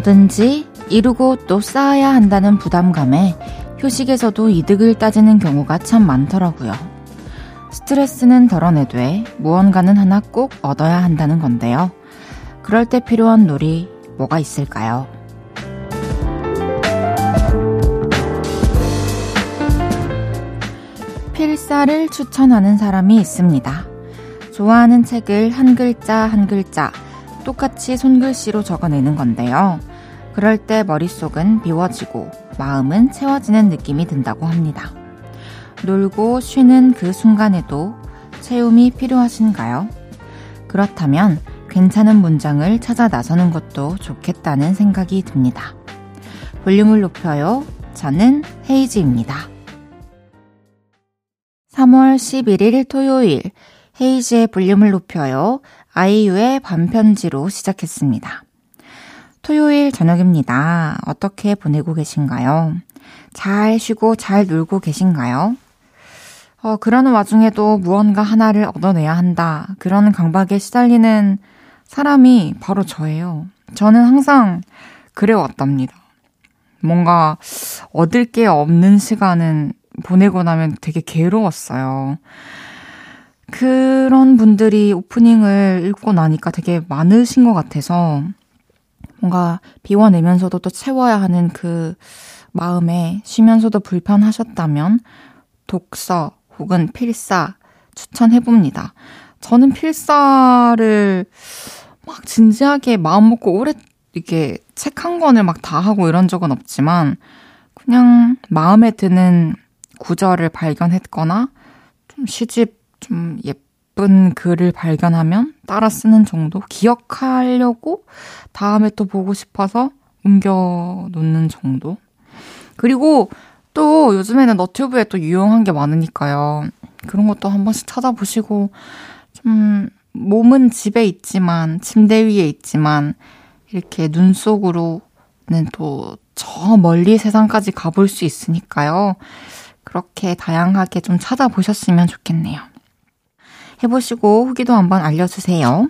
뭐든지 이루고 또 쌓아야 한다는 부담감에 휴식에서도 이득을 따지는 경우가 참 많더라고요. 스트레스는 덜어내되 무언가는 하나 꼭 얻어야 한다는 건데요. 그럴 때 필요한 놀이 뭐가 있을까요? 필사를 추천하는 사람이 있습니다. 좋아하는 책을 한 글자 한 글자 똑같이 손글씨로 적어내는 건데요. 그럴 때 머릿속은 비워지고 마음은 채워지는 느낌이 든다고 합니다. 놀고 쉬는 그 순간에도 채움이 필요하신가요? 그렇다면 괜찮은 문장을 찾아 나서는 것도 좋겠다는 생각이 듭니다. 볼륨을 높여요. 저는 헤이즈입니다. 3월 11일 토요일 헤이즈의 볼륨을 높여요. 아이유의 반편지로 시작했습니다. 토요일 저녁입니다. 어떻게 보내고 계신가요? 잘 쉬고 잘 놀고 계신가요? 어, 그러는 와중에도 무언가 하나를 얻어내야 한다. 그런 강박에 시달리는 사람이 바로 저예요. 저는 항상 그래왔답니다. 뭔가 얻을 게 없는 시간은 보내고 나면 되게 괴로웠어요. 그런 분들이 오프닝을 읽고 나니까 되게 많으신 것 같아서 뭔가 비워내면서도 또 채워야 하는 그 마음에 쉬면서도 불편하셨다면 독서 혹은 필사 추천해봅니다. 저는 필사를 막 진지하게 마음 먹고 오래 이렇게 책 한 권을 막 다 하고 이런 적은 없지만 그냥 마음에 드는 구절을 발견했거나 좀 시집 좀 예쁜 글을 발견하면 따라 쓰는 정도? 기억하려고 다음에 또 보고 싶어서 옮겨 놓는 정도? 그리고 또 요즘에는 너튜브에 또 유용한 게 많으니까요. 그런 것도 한 번씩 찾아보시고, 좀, 몸은 집에 있지만, 침대 위에 있지만, 이렇게 눈 속으로는 또 저 멀리 세상까지 가볼 수 있으니까요. 그렇게 다양하게 좀 찾아보셨으면 좋겠네요. 해보시고 후기도 한번 알려주세요.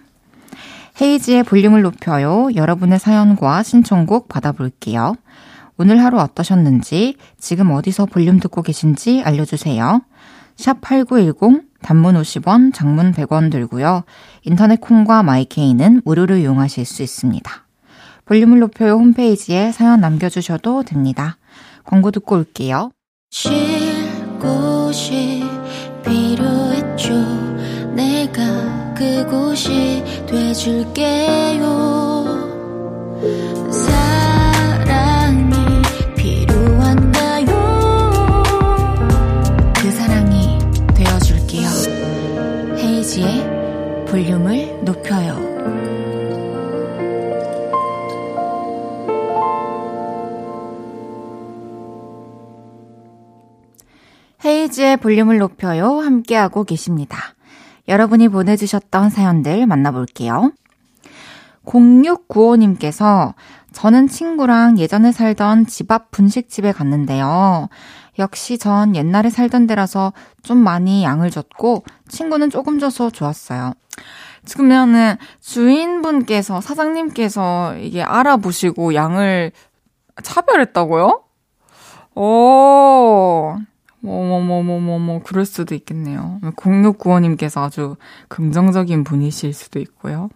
헤이지의 볼륨을 높여요. 여러분의 사연과 신청곡 받아볼게요. 오늘 하루 어떠셨는지, 지금 어디서 볼륨 듣고 계신지 알려주세요. 샵 8910, 단문 50원, 장문 100원 들고요. 인터넷 콩과 마이케이는 무료로 이용하실 수 있습니다. 볼륨을 높여요 홈페이지에 사연 남겨주셔도 됩니다. 광고 듣고 올게요. 쉴 곳이 필요했죠. 내가 그곳이 돼줄게요. 사랑이 필요한가요? 그 사랑이 되어줄게요. 헤이지의 볼륨을 높여요. 헤이지의 볼륨을 높여요. 함께하고 계십니다. 여러분이 보내주셨던 사연들 만나볼게요. 0695님께서 저는 친구랑 예전에 살던 집 앞 분식집에 갔는데요. 역시 전 옛날에 살던 데라서 좀 많이 양을 줬고 친구는 조금 줘서 좋았어요. 그러면은 주인분께서 사장님께서 이게 알아보시고 양을 차별했다고요? 오, 어머머머머머, 그럴 수도 있겠네요. 0695님께서 아주 긍정적인 분이실 수도 있고요.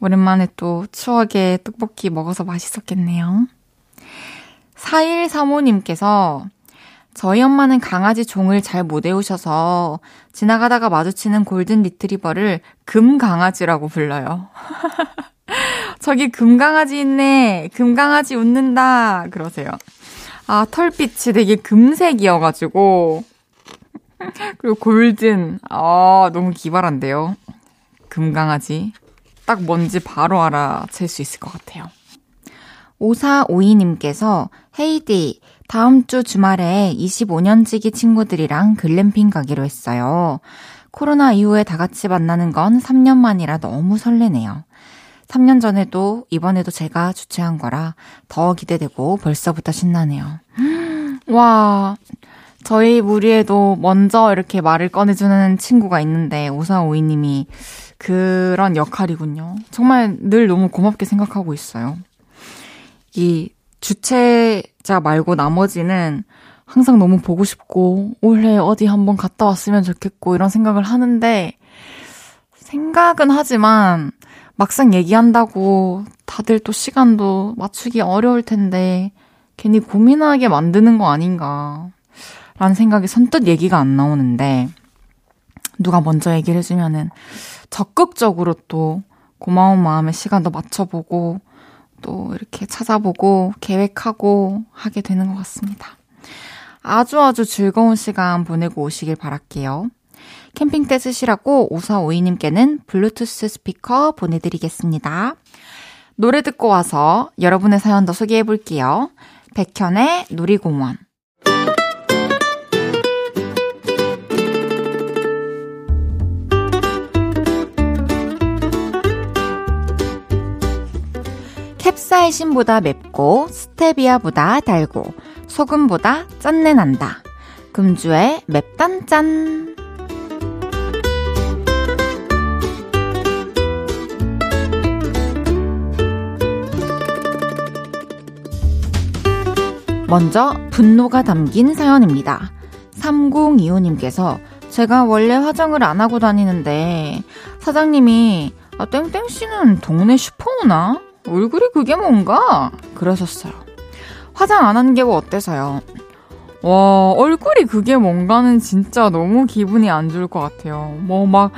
오랜만에 또 추억의 떡볶이 먹어서 맛있었겠네요. 4135님께서 저희 엄마는 강아지 종을 잘 못 외우셔서 지나가다가 마주치는 골든 리트리버를 금강아지라고 불러요. 저기 금강아지 있네. 금강아지 웃는다. 그러세요. 아, 털빛이 되게 금색이어가지고. 그리고 골든. 아, 너무 기발한데요. 금강아지. 딱 뭔지 바로 알아챌 수 있을 것 같아요. 5452님께서 헤이디, 다음 주 주말에 25년지기 친구들이랑 글램핑 가기로 했어요. 코로나 이후에 다 같이 만나는 건 3년 만이라 너무 설레네요. 3년 전에도 이번에도 제가 주최한 거라 더 기대되고 벌써부터 신나네요. 와, 저희 무리에도 먼저 이렇게 말을 꺼내주는 친구가 있는데, 오사오이님이 그런 역할이군요. 정말 늘 너무 고맙게 생각하고 있어요. 이 주최자 말고 나머지는 항상 너무 보고 싶고, 올해 어디 한번 갔다 왔으면 좋겠고, 이런 생각을 하는데, 생각은 하지만, 막상 얘기한다고 다들 또 시간도 맞추기 어려울 텐데, 괜히 고민하게 만드는 거 아닌가. 라는 생각이 선뜻 얘기가 안 나오는데, 누가 먼저 얘기를 해주면은 적극적으로 또 고마운 마음에 시간도 맞춰보고, 또 이렇게 찾아보고 계획하고 하게 되는 것 같습니다. 아주 아주 즐거운 시간 보내고 오시길 바랄게요. 캠핑 때 쓰시라고 5452님께는 블루투스 스피커 보내드리겠습니다. 노래 듣고 와서 여러분의 사연 더 소개해 볼게요. 백현의 놀이공원. 캡사이신보다 맵고 스테비아보다 달고 소금보다 짠내 난다. 금주의 맵단짠. 먼저 분노가 담긴 사연입니다. 3025님께서 제가 원래 화장을 안 하고 다니는데 사장님이 아, 땡땡 씨는 동네 슈퍼 오나? 얼굴이 그게 뭔가? 그러셨어요. 화장 안 하는 게뭐 어때서요? 와, 얼굴이 그게 뭔가는 진짜 너무 기분이 안 좋을 것 같아요. 뭐 막,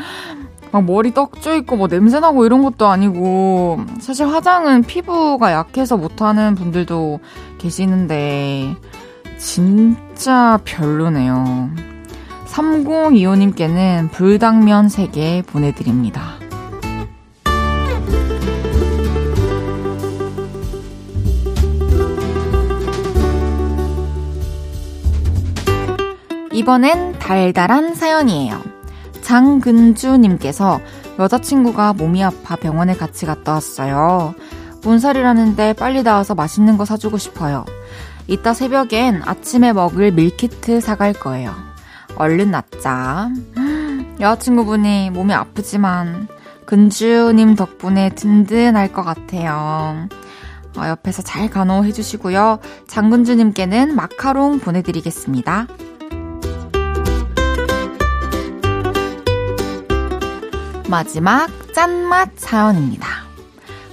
막 머리 떡져 있고 뭐 냄새 나고 이런 것도 아니고, 사실 화장은 피부가 약해서 못하는 분들도 계시는데, 진짜 별로네요. 3025님께는 불당면 3개 보내드립니다. 이번엔 달달한 사연이에요. 장근주님께서 여자친구가 몸이 아파 병원에 같이 갔다 왔어요. 문살이라는데 빨리 나와서 맛있는 거 사주고 싶어요. 이따 새벽엔 아침에 먹을 밀키트 사갈 거예요. 얼른 낫자. 여자친구분이 몸이 아프지만 근주님 덕분에 든든할 것 같아요. 어, 옆에서 잘 간호해 주시고요. 장근주님께는 마카롱 보내드리겠습니다. 마지막 짠맛 사연입니다.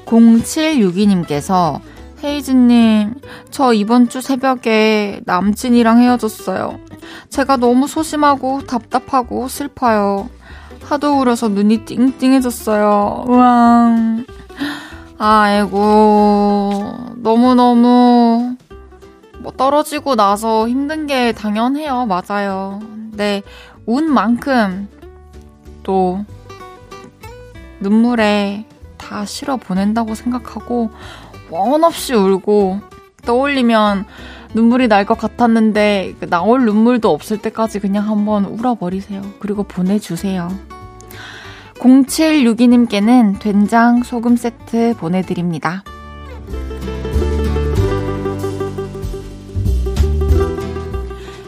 0762님께서 헤이즈님, 저 이번 주 새벽에 남친이랑 헤어졌어요. 제가 너무 소심하고 답답하고 슬퍼요. 하도 울어서 눈이 띵띵해졌어요. 우왕. 아이고, 너무너무 뭐 떨어지고 나서 힘든 게 당연해요. 맞아요. 근데 운 만큼 또 눈물에 다 실어 보낸다고 생각하고 원 없이 울고 떠올리면 눈물이 날 것 같았는데 나올 눈물도 없을 때까지 그냥 한번 울어버리세요. 그리고 보내주세요. 0762님께는 된장 소금 세트 보내드립니다.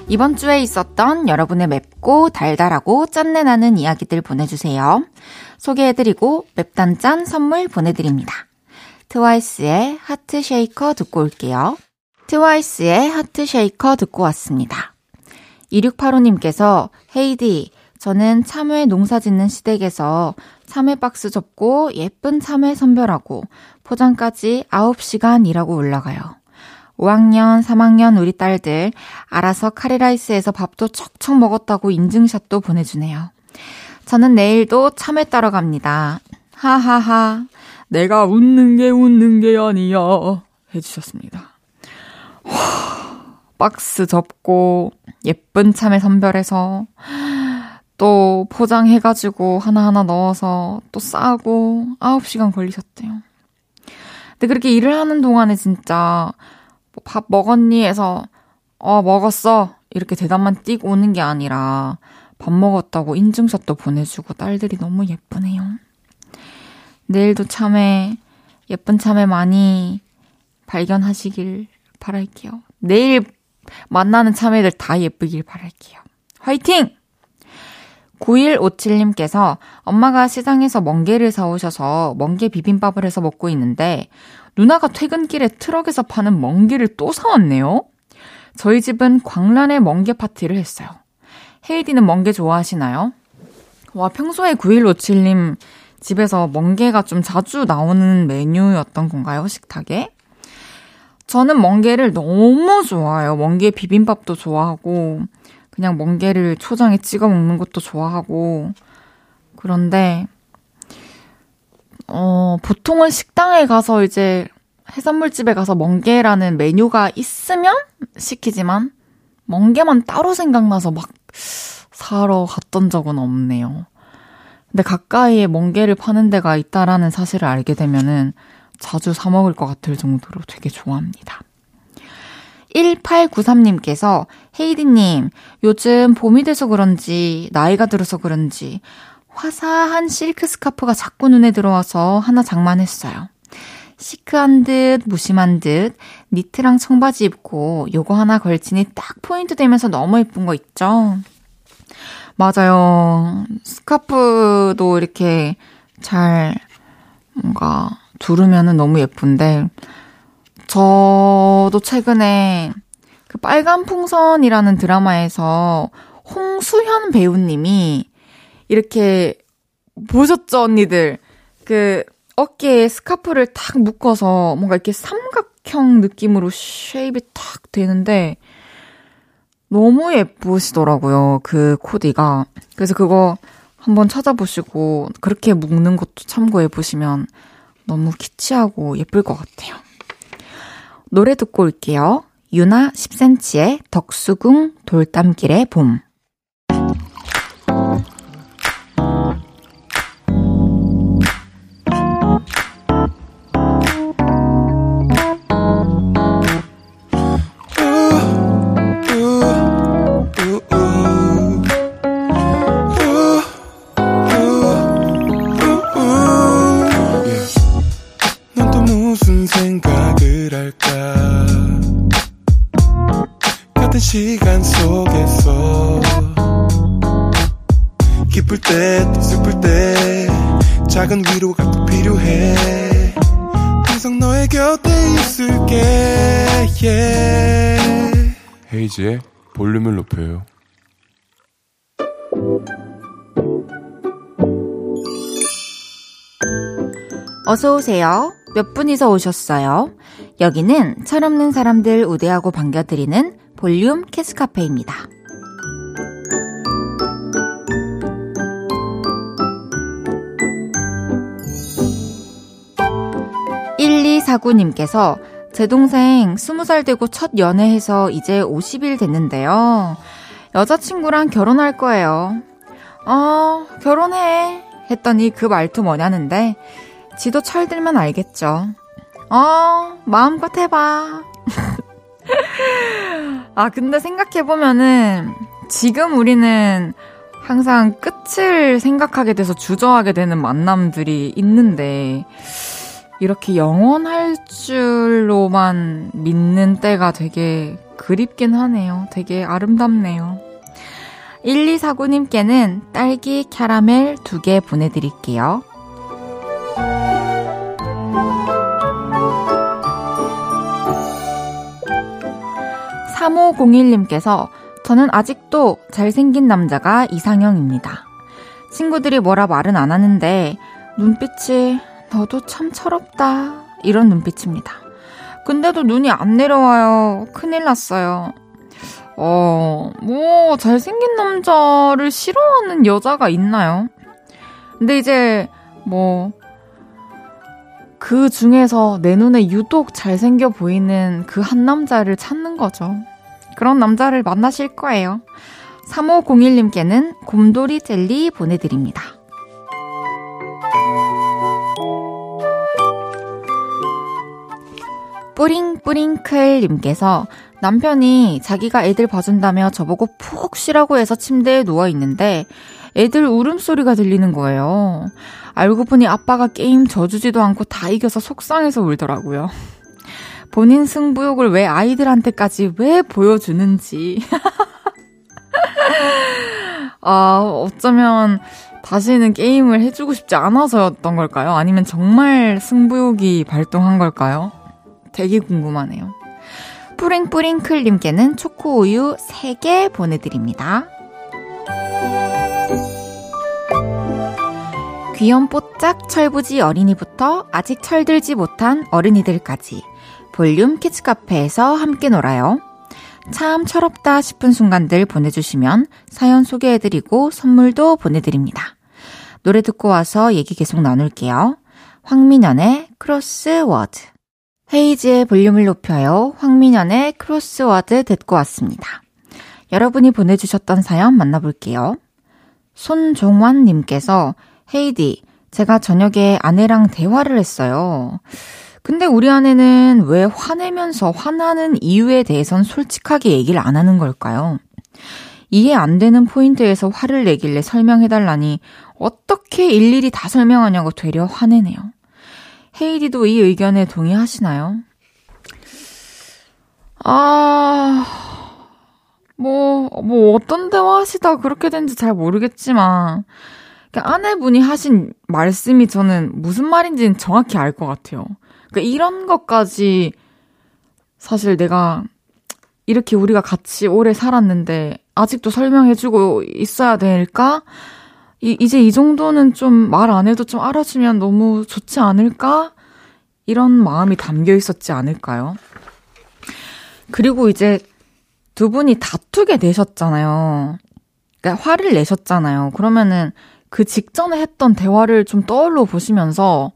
이번 주에 있었던 여러분의 맵고 달달하고 짠내 나는 이야기들 보내주세요. 소개해드리고 맵단 짠 선물 보내드립니다. 트와이스의 Heart Shaker 듣고 올게요. 트와이스의 Heart Shaker 듣고 왔습니다. 2685님께서 헤이디, 저는 참외 농사 짓는 시댁에서 참외 박스 접고 예쁜 참외 선별하고 포장까지 9시간 일하고 올라가요. 5학년, 3학년 우리 딸들 알아서 카레라이스에서 밥도 척척 먹었다고 인증샷도 보내주네요. 저는 내일도 참외 따러 갑니다. 하하하. 내가 웃는 게 웃는 게 아니야. 해주셨습니다. 와, 박스 접고 예쁜 참외 선별해서 또 포장해가지고 하나하나 넣어서 또 싸고 9시간 걸리셨대요. 근데 그렇게 일을 하는 동안에 진짜 뭐 밥 먹었니? 해서 어, 먹었어. 이렇게 대답만 띡 오는 게 아니라 밥 먹었다고 인증샷도 보내주고 딸들이 너무 예쁘네요. 내일도 참외, 예쁜 참외 많이 발견하시길 바랄게요. 내일 만나는 참외들 다 예쁘길 바랄게요. 화이팅! 9157님께서 엄마가 시장에서 멍게를 사오셔서 멍게 비빔밥을 해서 먹고 있는데 누나가 퇴근길에 트럭에서 파는 멍게를 또 사왔네요. 저희 집은 광란의 멍게 파티를 했어요. 헤이디는 멍게 좋아하시나요? 와, 평소에 9157님 집에서 멍게가 좀 자주 나오는 메뉴였던 건가요? 식탁에? 저는 멍게를 너무 좋아해요. 멍게 비빔밥도 좋아하고, 그냥 멍게를 초장에 찍어 먹는 것도 좋아하고, 그런데, 어, 보통은 식당에 가서 이제 해산물집에 가서 멍게라는 메뉴가 있으면 시키지만, 멍게만 따로 생각나서 막 사러 갔던 적은 없네요. 근데 가까이에 멍게를 파는 데가 있다라는 사실을 알게 되면은 자주 사 먹을 것 같을 정도로 되게 좋아합니다. 1893님께서 헤이디님, 요즘 봄이 돼서 그런지, 나이가 들어서 그런지, 화사한 실크 스카프가 자꾸 눈에 들어와서 하나 장만했어요. 시크한 듯, 무심한 듯, 니트랑 청바지 입고 요거 하나 걸치니 딱 포인트 되면서 너무 예쁜 거 있죠? 맞아요. 스카프도 이렇게 잘 뭔가 두르면은 너무 예쁜데 저도 최근에 그 빨간 풍선이라는 드라마에서 홍수현 배우님이 이렇게 보셨죠, 언니들? 그 어깨에 스카프를 탁 묶어서 뭔가 이렇게 삼각형 느낌으로 shape이 탁 되는데 너무 예쁘시더라고요. 그 코디가. 그래서 그거 한번 찾아보시고 그렇게 묶는 것도 참고해 보시면 너무 키치하고 예쁠 것 같아요. 노래 듣고 올게요. 유나 10cm의 덕수궁 돌담길의 봄. 어서 오세요. 몇 분이서 오셨어요? 여기는 철없는 사람들 우대하고 반겨드리는 볼륨 캐스카페입니다. 1249님께서 제 동생 20살 되고 첫 연애해서 이제 50일 됐는데요. 여자친구랑 결혼할 거예요. 어, 결혼해. 했더니 그 말투 뭐냐는데, 지도 철들면 알겠죠. 어, 마음껏 해봐. 아, 근데 생각해보면은, 지금 우리는 항상 끝을 생각하게 돼서 주저하게 되는 만남들이 있는데, 이렇게 영원할 줄로만 믿는 때가 되게 그립긴 하네요. 되게 아름답네요. 1249님께는 딸기 캐러멜 두 개 보내드릴게요. 3501님께서 저는 아직도 잘생긴 남자가 이상형입니다. 친구들이 뭐라 말은 안 하는데 눈빛이 너도 참 철없다. 이런 눈빛입니다. 근데도 눈이 안 내려와요. 큰일 났어요. 어, 뭐, 잘생긴 남자를 싫어하는 여자가 있나요? 근데 이제, 뭐, 그 중에서 내 눈에 유독 잘생겨 보이는 그 한 남자를 찾는 거죠. 그런 남자를 만나실 거예요. 3501님께는 곰돌이 젤리 보내드립니다. 뿌링뿌링클님께서 남편이 자기가 애들 봐준다며 저보고 푹 쉬라고 해서 침대에 누워있는데 애들 울음소리가 들리는 거예요. 알고 보니 아빠가 게임 져주지도 않고 다 이겨서 속상해서 울더라고요. 본인 승부욕을 왜 아이들한테까지 왜 보여주는지. 아, 어쩌면 다시는 게임을 해주고 싶지 않아서였던 걸까요? 아니면 정말 승부욕이 발동한 걸까요? 되게 궁금하네요. 뿌링뿌링클님께는 초코우유 3개 보내드립니다. 귀염뽀짝 철부지 어린이부터 아직 철들지 못한 어른이들까지 볼륨 키즈카페에서 함께 놀아요. 참 철없다 싶은 순간들 보내주시면 사연 소개해드리고 선물도 보내드립니다. 노래 듣고 와서 얘기 계속 나눌게요. 황민현의 Crossword. 헤이즈의 볼륨을 높여요. 황민현의 Crossword 듣고 왔습니다. 여러분이 보내주셨던 사연 만나볼게요. 손종환님께서 헤이디, 제가 저녁에 아내랑 대화를 했어요. 근데 우리 아내는 왜 화내면서 화나는 이유에 대해선 솔직하게 얘기를 안 하는 걸까요? 이해 안 되는 포인트에서 화를 내길래 설명해달라니 어떻게 일일이 다 설명하냐고 되려 화내네요. 헤이디도 이 의견에 동의하시나요? 아, 뭐, 뭐 어떤 대화 하시다 그렇게 된지 잘 모르겠지만, 그러니까 아내분이 하신 말씀이 저는 무슨 말인지는 정확히 알 것 같아요. 그러니까 이런 것까지 사실 내가 이렇게 우리가 같이 오래 살았는데 아직도 설명해주고 있어야 될까? 이, 이제 이 정도는 좀 말 안 해도 좀 알아주면 너무 좋지 않을까? 이런 마음이 담겨 있었지 않을까요? 그리고 이제 두 분이 다투게 되셨잖아요. 그러니까 화를 내셨잖아요. 그러면은 그 직전에 했던 대화를 좀 떠올려 보시면서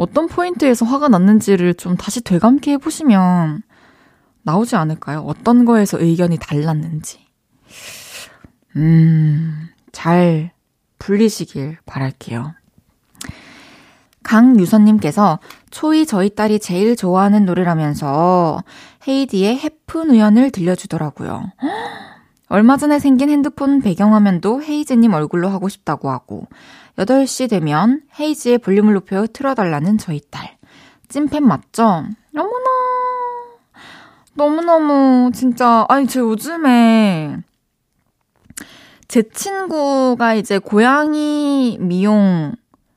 어떤 포인트에서 화가 났는지를 좀 다시 되감게 해보시면 나오지 않을까요? 어떤 거에서 의견이 달랐는지. 음, 잘 풀리시길 바랄게요. 강유선님께서 초이 저희 딸이 제일 좋아하는 노래라면서 헤이디의 해픈 우연을 들려주더라고요. 얼마 전에 생긴 핸드폰 배경화면도 헤이즈님 얼굴로 하고 싶다고 하고 8시 되면 헤이즈의 볼륨을 높여 틀어달라는 저희 딸. 찐팬 맞죠? 어머나. 너무너무 진짜 아니 제 요즘에 제 친구가 이제 고양이 미용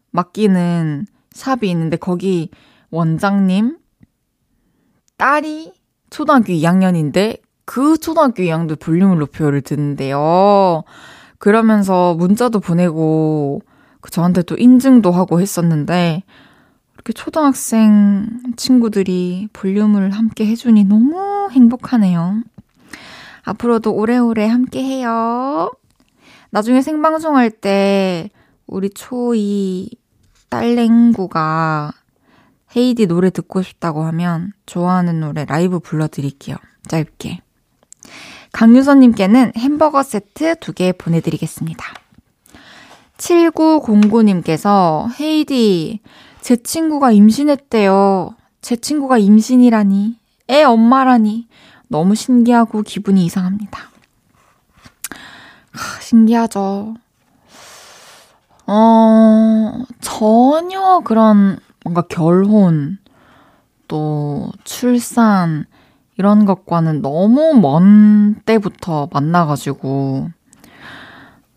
맡기는 샵이 있는데 거기 원장님 딸이 초등학교 2학년인데 그 초등학교 2학년도 볼륨을 높여를 듣는데요. 그러면서 문자도 보내고 그 저한테 또 인증도 하고 했었는데 이렇게 초등학생 친구들이 볼륨을 함께 해주니 너무 행복하네요. 앞으로도 오래오래 함께 해요. 나중에 생방송할 때 우리 초이 딸랭구가 헤이디 노래 듣고 싶다고 하면 좋아하는 노래 라이브 불러드릴게요. 짧게. 강유선님께는 햄버거 세트 두개 보내드리겠습니다. 7909님께서 헤이디, 제 친구가 임신했대요. 제 친구가 임신이라니, 애 엄마라니, 너무 신기하고 기분이 이상합니다. 하, 신기하죠. 어, 전혀 그런 뭔가 결혼, 또 출산, 이런 것과는 너무 먼 때부터 만나가지고,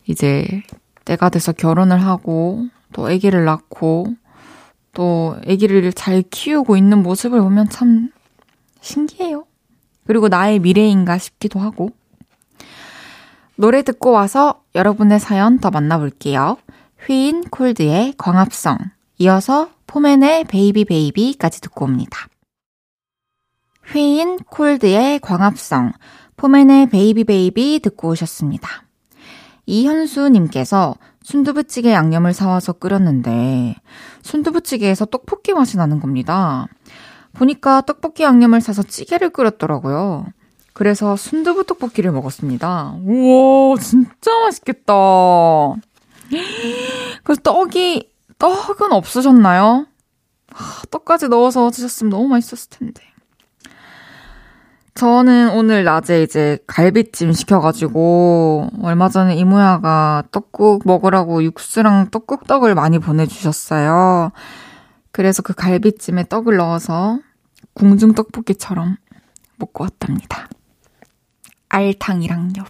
이제 때가 돼서 결혼을 하고, 또 아기를 낳고, 또 아기를 잘 키우고 있는 모습을 보면 참 신기해요. 그리고 나의 미래인가 싶기도 하고. 노래 듣고 와서 여러분의 사연 더 만나볼게요. 휘인 콜드의 광합성, 이어서 포맨의 Baby Baby까지 듣고 옵니다. 휘인 콜드의 광합성, 포맨의 Baby Baby 듣고 오셨습니다. 이현수님께서 순두부찌개 양념을 사와서 끓였는데 순두부찌개에서 떡볶이 맛이 나는 겁니다. 보니까 떡볶이 양념을 사서 찌개를 끓였더라고요. 그래서 순두부 떡볶이를 먹었습니다. 우와, 진짜 맛있겠다. 그래서 떡이, 떡은 없으셨나요? 떡까지 넣어서 드셨으면 너무 맛있었을 텐데. 저는 오늘 낮에 이제 갈비찜 시켜가지고, 얼마 전에 이모야가 떡국 먹으라고 육수랑 떡국떡을 많이 보내주셨어요. 그래서 그 갈비찜에 떡을 넣어서 궁중 떡볶이처럼 먹고 왔답니다. 알탕이랑요.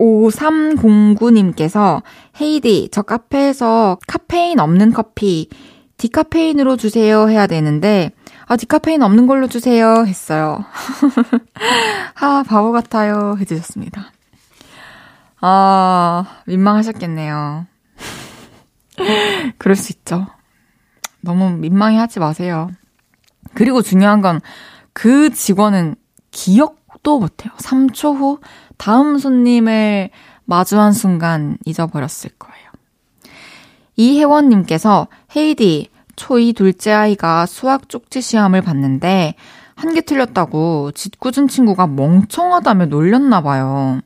5309님께서 헤이디, 저 카페에서 카페인 없는 커피 디카페인으로 주세요 해야 되는데 아, 디카페인 없는 걸로 주세요 했어요. 아, 바보 같아요 해주셨습니다. 아, 민망하셨겠네요. 그럴 수 있죠. 너무 민망해 하지 마세요. 그리고 중요한 건 그 직원은 기억도 못해요. 3초 후 다음 손님을 마주한 순간 잊어버렸을 거예요. 이혜원님께서 헤이디, 초2 둘째 아이가 수학 쪽지 시험을 봤는데 한 개 틀렸다고 짓궂은 친구가 멍청하다며 놀렸나 봐요.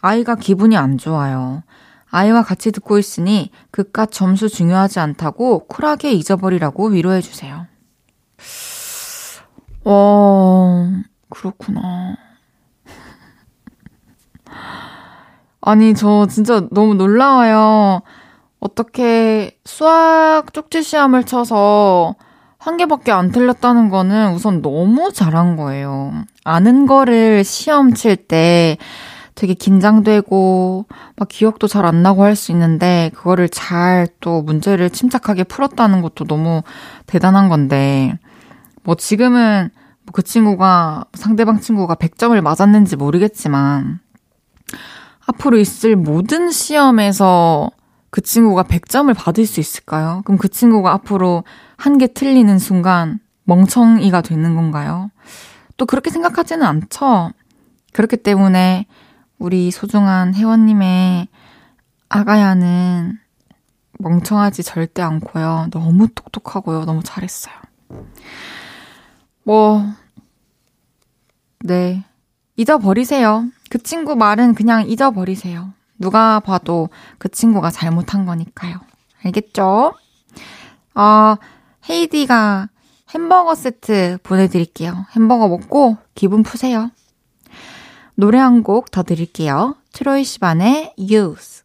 아이가 기분이 안 좋아요. 아이와 같이 듣고 있으니 그깟 점수 중요하지 않다고 쿨하게 잊어버리라고 위로해 주세요. 어, 그렇구나. 아니, 저 진짜 너무 놀라워요. 어떻게 수학 쪽지 시험을 쳐서 한 개밖에 안 틀렸다는 거는 우선 너무 잘한 거예요. 아는 거를 시험 칠 때 되게 긴장되고 막 기억도 잘 안 나고 할 수 있는데 그거를 잘 또 문제를 침착하게 풀었다는 것도 너무 대단한 건데 뭐 지금은 그 친구가 상대방 친구가 100점을 맞았는지 모르겠지만 앞으로 있을 모든 시험에서 그 친구가 100점을 받을 수 있을까요? 그럼 그 친구가 앞으로 한 개 틀리는 순간 멍청이가 되는 건가요? 또 그렇게 생각하지는 않죠? 그렇기 때문에 우리 소중한 회원님의 아가야는 멍청하지 절대 않고요. 너무 똑똑하고요. 너무 잘했어요. 뭐, 네. 잊어버리세요. 그 친구 말은 그냥 잊어버리세요. 누가 봐도 그 친구가 잘못한 거니까요. 알겠죠? 어, 헤이디가 햄버거 세트 보내드릴게요. 햄버거 먹고 기분 푸세요. 노래 한 곡 더 드릴게요. 트로이 시반의 Use.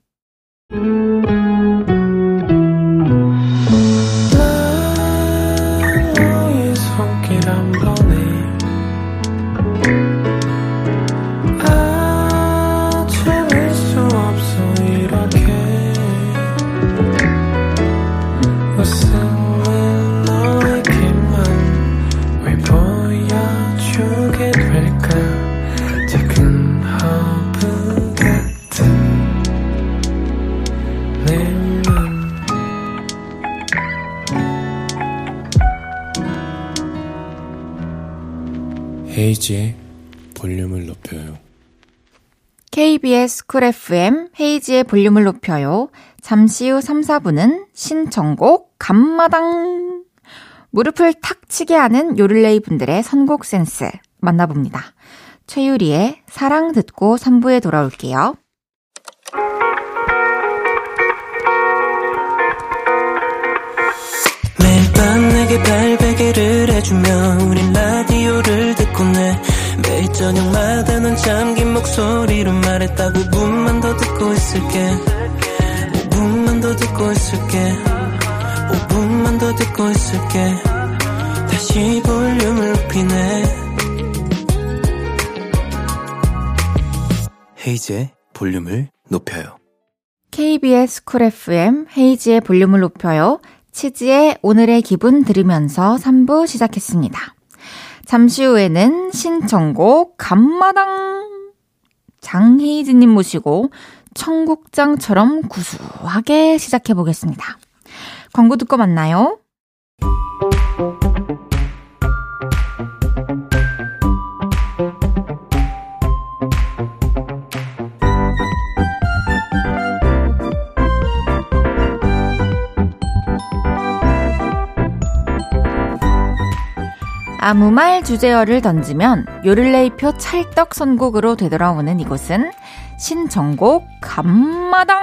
헤이즈의 볼륨을 높여요. KBS Cool FM 헤이즈의 볼륨을 높여요. 잠시 후 3, 4부는 신청곡 한마당. 무릎을 탁 치게 하는 요를레이 분들의 선곡 센스 만나봅니다. 최유리의 사랑 듣고 3부에 돌아올게요. 매일 밤 내게 발베개를 해주며 우린 매일 저녁마다 넌 잠긴 목소리로 말했다 5분만 더 듣고 있을게. 5분만 더 듣고 있을게. 5분만 더 듣고 있을게. 다시 볼륨을 높이네. 헤이즈의 볼륨을 높여요. KBS 쿨 FM 헤이지의 볼륨을 높여요. 치즈의 오늘의 기분 들으면서 3부 시작했습니다. 잠시 후에는 신청곡 감마당 장혜이즈님 모시고 청국장처럼 구수하게 시작해 보겠습니다. 광고 듣고 만나요. 아무 말 주제어를 던지면 요를레이표 찰떡 선곡으로 되돌아오는 이곳은 신청곡 감마당.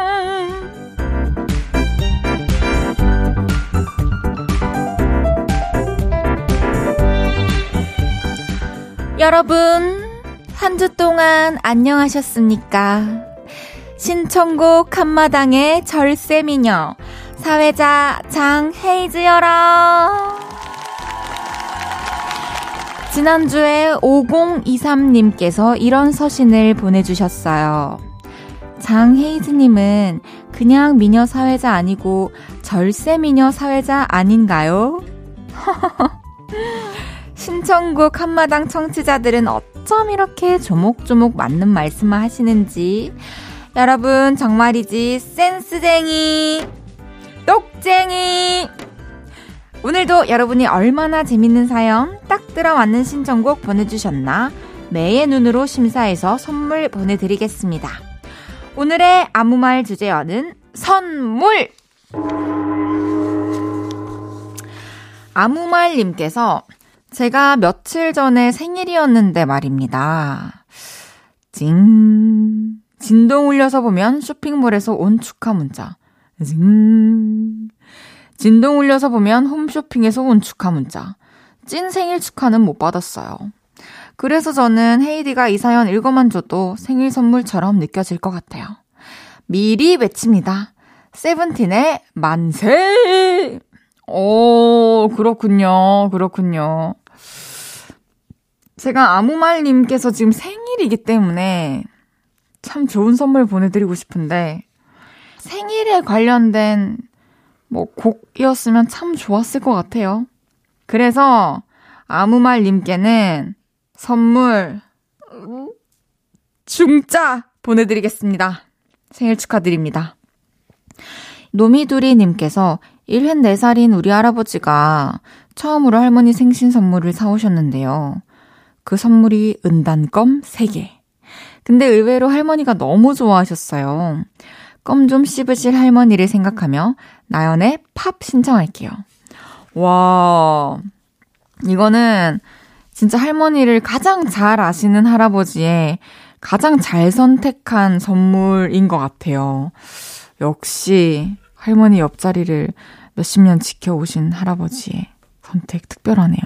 여러분, 한 주 동안 안녕하셨습니까? 신청곡 한마당의 절세미녀, 사회자 장헤이즈여라. 지난주에 5023님께서 이런 서신을 보내주셨어요. 장헤이즈님은 그냥 미녀 사회자 아니고 절세 미녀 사회자 아닌가요? 신청곡 한마당 청취자들은 어쩜 이렇게 조목조목 맞는 말씀을 하시는지 여러분 정말이지 센스쟁이 똑쟁이 오늘도 여러분이 얼마나 재밌는 사연 딱 들어맞는 신청곡 보내주셨나 매의 눈으로 심사해서 선물 보내드리겠습니다. 오늘의 아무 말 주제어는 선물! 아무 말님께서 제가 며칠 전에 생일이었는데 말입니다. 징. 진동 울려서 보면 쇼핑몰에서 온 축하 문자. 징. 진동 울려서 보면 홈쇼핑에서 온 축하 문자. 찐 생일 축하는 못 받았어요. 그래서 저는 헤이디가 이 사연 읽어만 줘도 생일 선물처럼 느껴질 것 같아요. 미리 외칩니다. 세븐틴의 만세! 오, 그렇군요. 그렇군요. 제가 아무말님께서 지금 생일이기 때문에 참 좋은 선물 보내드리고 싶은데 생일에 관련된 뭐 곡이었으면 참 좋았을 것 같아요. 그래서 아무 말님께는 선물 중짜 보내드리겠습니다. 생일 축하드립니다. 노미두리님께서 1흔 4살인 우리 할아버지가 처음으로 할머니 생신 선물을 사오셨는데요. 그 선물이 은단껌 3개. 근데 의외로 할머니가 너무 좋아하셨어요. 껌 좀 씹으실 할머니를 생각하며 나연의 팝 신청할게요. 와, 이거는 진짜 할머니를 가장 잘 아시는 할아버지의 가장 잘 선택한 선물인 것 같아요. 역시 할머니 옆자리를 몇십 년 지켜오신 할아버지의 선택 특별하네요.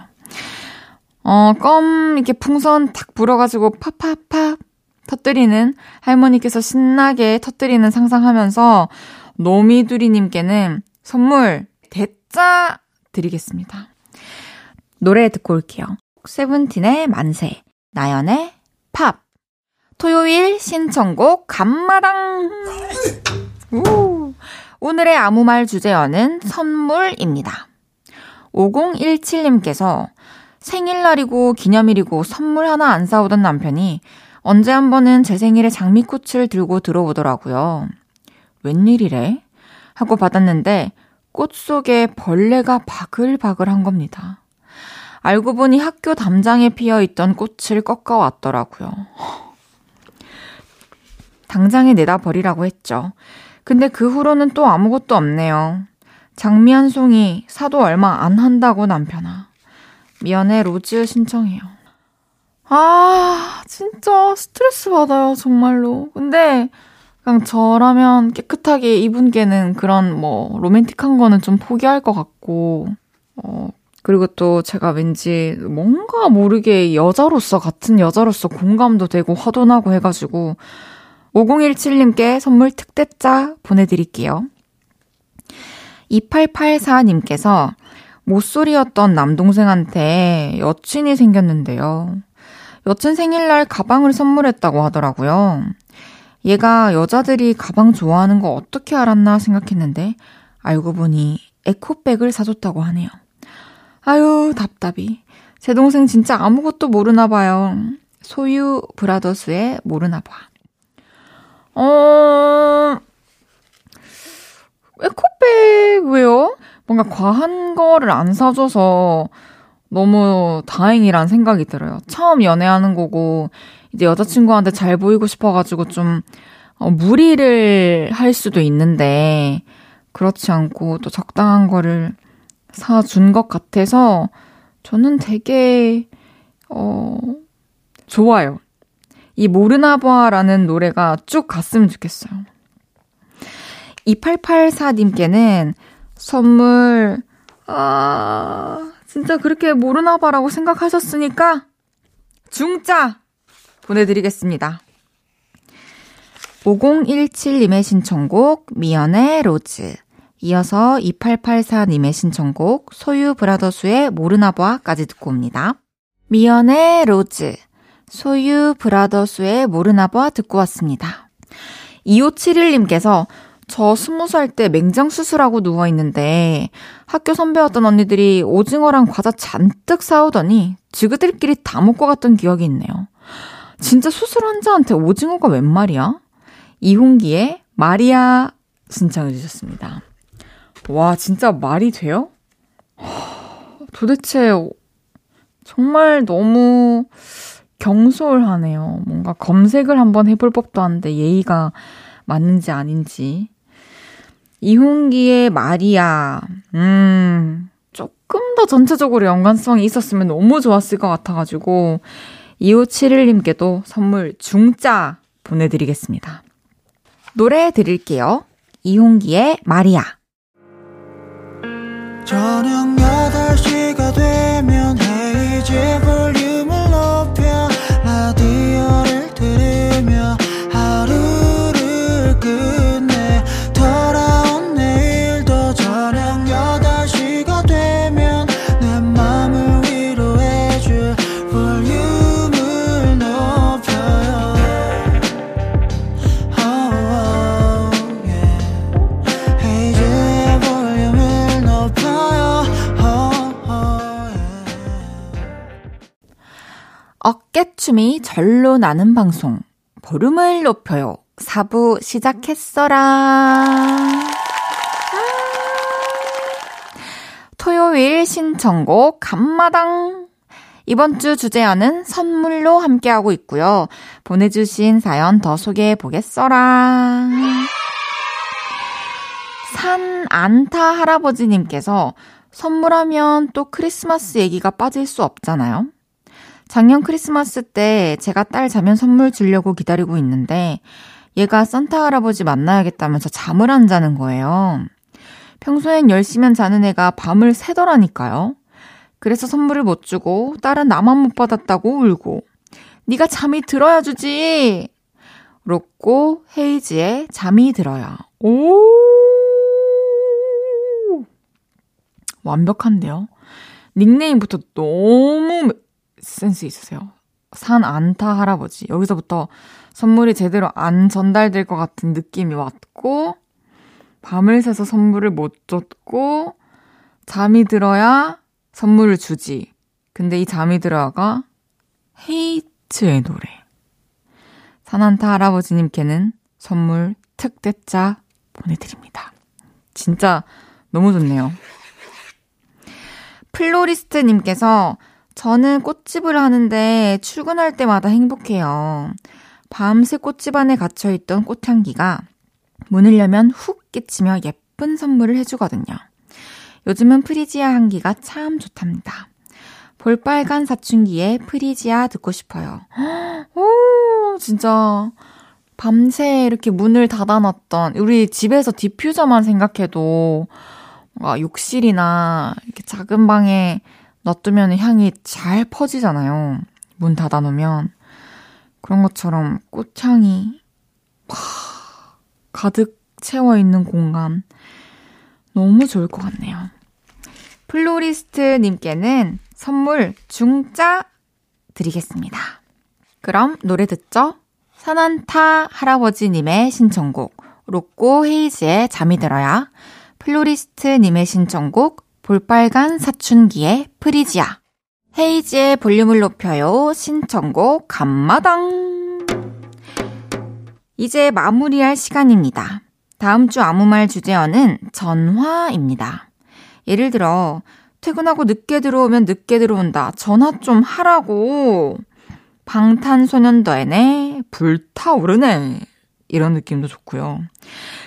어, 껌 이렇게 풍선 탁 불어가지고 팝팝팝 터뜨리는 할머니께서 신나게 터뜨리는 상상하면서 노미두리님께는 선물 대짜 드리겠습니다. 노래 듣고 올게요. 세븐틴의 만세, 나연의 팝. 토요일 신청곡 감마당. 우. 오늘의 아무 말 주제어는 선물입니다. 5017님께서 생일날이고 기념일이고 선물 하나 안 사오던 남편이 언제 한 번은 제 생일에 장미꽃을 들고 들어오더라고요. 웬일이래? 하고 받았는데 꽃 속에 벌레가 바글바글 한 겁니다. 알고 보니 학교 담장에 피어 있던 꽃을 꺾어 왔더라고요. 당장에 내다 버리라고 했죠. 근데 그 후로는 또 아무것도 없네요. 장미 한 송이 사도 얼마 안 한다고 남편아. 미연의 Rose 신청해요. 아, 진짜 스트레스 받아요, 정말로. 근데 그냥 저라면 깨끗하게 이분께는 그런 뭐 로맨틱한 거는 좀 포기할 것 같고, 어, 그리고 또 제가 왠지 뭔가 모르게 여자로서 같은 여자로서 공감도 되고 화도 나고 해가지고 5017님께 선물 특대짜 보내드릴게요. 2884님께서 모쏠이었던 남동생한테 여친이 생겼는데요. 여친 생일날 가방을 선물했다고 하더라고요. 얘가 여자들이 가방 좋아하는 거 어떻게 알았나 생각했는데 알고 보니 에코백을 사줬다고 하네요. 아유, 답답이. 제 동생 진짜 아무것도 모르나 봐요. 소유 브라더스의 모르나 봐. 어, 에코백 왜요? 뭔가 과한 거를 안 사줘서 너무 다행이란 생각이 들어요. 처음 연애하는 거고, 이제 여자친구한테 잘 보이고 싶어가지고 좀, 어, 무리를 할 수도 있는데, 그렇지 않고 또 적당한 거를 사준 것 같아서 저는 되게, 어, 좋아요. 이 모르나봐라는 노래가 쭉 갔으면 좋겠어요. 2884님께는 선물, 아, 진짜 그렇게 모르나봐라고 생각하셨으니까 중짜 보내드리겠습니다. 5017님의 신청곡 미연의 로즈 이어서 2884님의 신청곡 소유 브라더수의 모르나봐까지 듣고 옵니다. 미연의 Rose, 소유 브라더수의 모르나봐 듣고 왔습니다. 2571님께서 저 스무 살 때 맹장 수술하고 누워있는데 학교 선배였던 언니들이 오징어랑 과자 잔뜩 사오더니 지그들끼리 다 먹고 갔던 기억이 있네요. 진짜 수술 환자한테 오징어가 웬 말이야? 이홍기의 마리아 신청해 주셨습니다. 와, 진짜 말이 돼요? 도대체 정말 너무 경솔하네요. 뭔가 검색을 한번 해볼 법도 한데 예의가 맞는지 아닌지. 이훈기의 마리아, 음, 조금 더 전체적으로 연관성이 있었으면 너무 좋았을 것 같아가지고, 2571님께도 선물 중짜 보내드리겠습니다. 노래 드릴게요. 이홍기의 마리아. 저녁 8시 나는 방송. 보름을 높여요. 4부 시작했어라. 아. 토요일 신청곡 감마당. 이번 주 주제어는 선물로 함께하고 있고요. 보내주신 사연 더 소개해 보겠어라. 산 안타 할아버지님께서 선물하면 또 크리스마스 얘기가 빠질 수 없잖아요. 작년 크리스마스 때 제가 딸 자면 선물 주려고 기다리고 있는데 얘가 산타 할아버지 만나야겠다면서 잠을 안 자는 거예요. 평소엔 열심히 자는 애가 밤을 새더라니까요. 그래서 선물을 못 주고 딸은 나만 못 받았다고 울고 네가 잠이 들어야 주지. 로꼬 헤이즈의 잠이 들어야. 오! 완벽한데요. 닉네임부터 너무 센스 있으세요. 산 안타 할아버지. 여기서부터 선물이 제대로 안 전달될 것 같은 느낌이 왔고, 밤을 새서 선물을 못 줬고, 잠이 들어야 선물을 주지. 근데 이 잠이 들어야가 헤이츠의 노래. 산안타 할아버지님께는 선물 특대자 보내드립니다. 진짜 너무 좋네요. 플로리스트님께서 저는 꽃집을 하는데 출근할 때마다 행복해요. 밤새 꽃집 안에 갇혀있던 꽃향기가 문을 열면 훅 끼치며 예쁜 선물을 해주거든요. 요즘은 프리지아 향기가 참 좋답니다. 볼빨간 사춘기에 프리지아 듣고 싶어요. 오, 진짜. 밤새 이렇게 문을 닫아놨던, 우리 집에서 디퓨저만 생각해도, 욕실이나 이렇게 작은 방에 놔두면 향이 잘 퍼지잖아요. 문 닫아놓으면. 그런 것처럼 꽃향이 막 가득 채워 있는 공간. 너무 좋을 것 같네요. 플로리스트님께는 선물 중짜 드리겠습니다. 그럼 노래 듣죠? 산안타 할아버지님의 신청곡, 로꼬 헤이즈의 잠이 들어야, 플로리스트님의 신청곡, 볼빨간 사춘기의 프리지아. 헤이지의 볼륨을 높여요. 신청곡 감마당. 이제 마무리할 시간입니다. 다음 주 아무 말 주제어는 전화입니다. 예를 들어, 퇴근하고 늦게 들어오면 늦게 들어온다. 전화 좀 하라고. 방탄소년단의 불타오르네. 이런 느낌도 좋고요.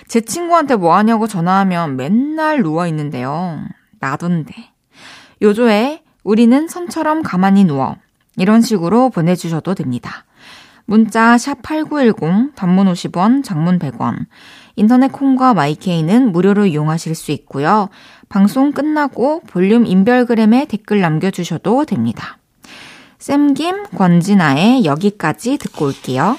제 친구한테 뭐 하냐고 전화하면 맨날 누워 있는데요. 나던데. 요조에 우리는 선처럼 가만히 누워. 이런 식으로 보내주셔도 됩니다. 문자 샵8910 단문 50원, 장문 100원. 인터넷 콩과 마이케이는 무료로 이용하실 수 있고요. 방송 끝나고 볼륨 인별그램에 댓글 남겨주셔도 됩니다. 샘김 권진아의 여기까지 듣고 올게요.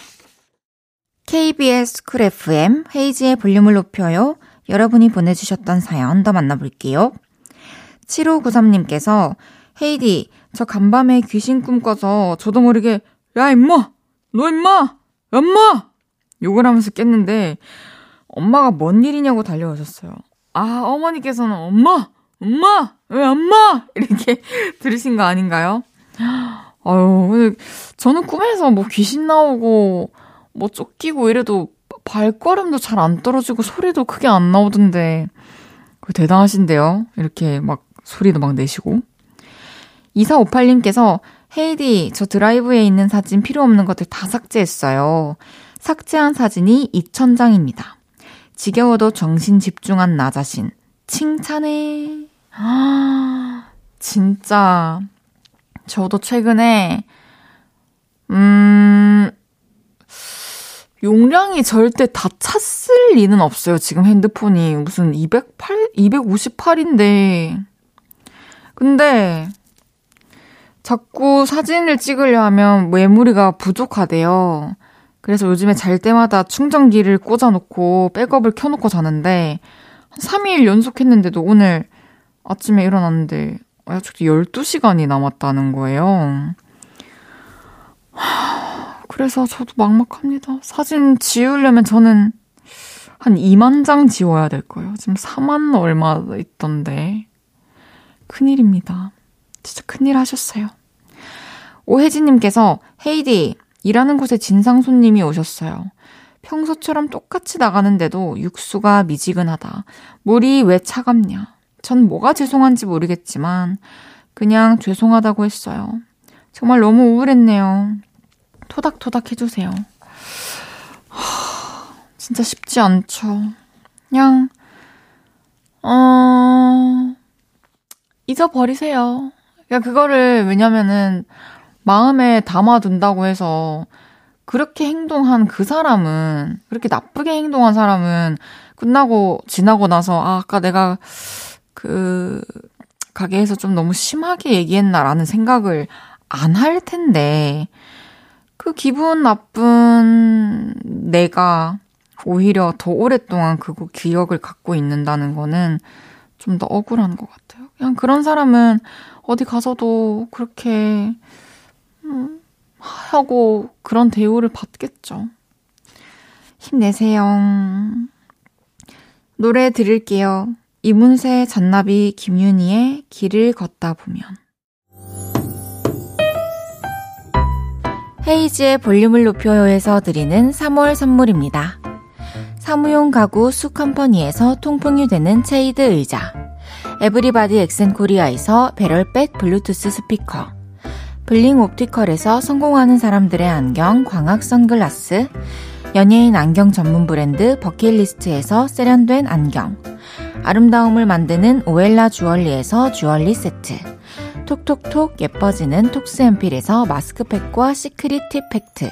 KBS Cool FM 헤이즈의 볼륨을 높여요. 여러분이 보내주셨던 사연 더 만나볼게요. 7593님께서 헤이디, 저 간밤에 귀신 꿈 꿔서 저도 모르게 야 임마! 너 임마! 엄마! 욕을 하면서 깼는데 엄마가 뭔 일이냐고 달려오셨어요. 아, 어머니께서는 엄마! 엄마! 왜 엄마! 이렇게 들으신 거 아닌가요? 아유, 저는 꿈에서 뭐 귀신 나오고 뭐 쫓기고 이래도 발걸음도 잘 안 떨어지고 소리도 크게 안 나오던데 그 대단하신데요. 이렇게 막 소리도 막 내시고. 2458님께서 헤이디, 저 드라이브에 있는 사진 필요 없는 것들 다 삭제했어요. 삭제한 사진이 2000장입니다. 지겨워도 정신 집중한 나 자신. 칭찬해. 아, 진짜. 저도 최근에, 음, 용량이 절대 다 찼을 리는 없어요. 지금 핸드폰이 무슨 208, 258인데. 근데 자꾸 사진을 찍으려 하면 메모리가 부족하대요. 그래서 요즘에 잘 때마다 충전기를 꽂아놓고 백업을 켜놓고 자는데 한 3일 연속했는데도 오늘 아침에 일어났는데 아직도 12시간이 남았다는 거예요. 그래서 저도 막막합니다. 사진 지우려면 저는 한 2만 장 지워야 될 거예요. 지금 4만 얼마 있던데. 큰일입니다. 진짜 큰일 하셨어요. 오혜진님께서 헤이디, 일하는 곳에 진상 손님이 오셨어요. 평소처럼 똑같이 나가는데도 육수가 미지근하다. 물이 왜 차갑냐. 전 뭐가 죄송한지 모르겠지만, 그냥 죄송하다고 했어요. 정말 너무 우울했네요. 토닥토닥 해주세요. 하, 진짜 쉽지 않죠. 그냥, 어, 잊어버리세요. 그냥 그거를, 왜냐면은, 마음에 담아둔다고 해서, 그렇게 행동한 그 사람은, 그렇게 나쁘게 행동한 사람은, 끝나고, 지나고 나서, 아, 아까 내가, 그, 가게에서 좀 너무 심하게 얘기했나라는 생각을 안 할 텐데, 그 기분 나쁜 내가 오히려 더 오랫동안 그 기억을 갖고 있는다는 거는 좀 더 억울한 것 같아요. 그냥 그런 사람은 어디 가서도 그렇게, 음, 하고 그런 대우를 받겠죠. 힘내세요. 노래 들을게요. 이문세, 잔나비, 김윤희의 길을 걷다 보면. 헤이즈의 볼륨을 높여요에서 드리는 3월 선물입니다. 사무용 가구 수컴퍼니에서 통풍이 되는 체이드 의자 에브리바디 엑센 코리아에서 배럴백 블루투스 스피커. 블링 옵티컬에서 성공하는 사람들의 안경 광학 선글라스. 연예인 안경 전문 브랜드 버킷리스트에서 세련된 안경. 아름다움을 만드는 오엘라 주얼리에서 주얼리 세트. 톡톡톡 예뻐지는 톡스앰필에서 마스크팩과 시크릿 팁 팩트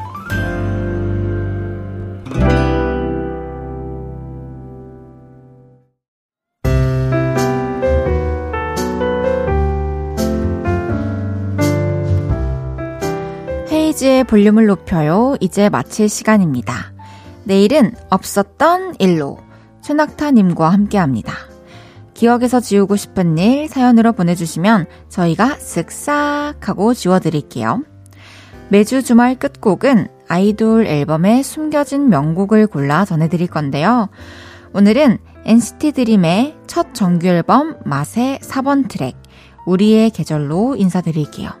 볼륨을 높여요. 이제 마칠 시간입니다. 내일은 없었던 일로 최낙타님과 함께 합니다. 기억에서 지우고 싶은 일 사연으로 보내주시면 저희가 쓱싹 하고 지워드릴게요. 매주 주말 끝곡은 아이돌 앨범의 숨겨진 명곡을 골라 전해드릴 건데요. 오늘은 NCT 드림의 첫 정규 앨범 맛의 4번 트랙 우리의 계절로 인사드릴게요.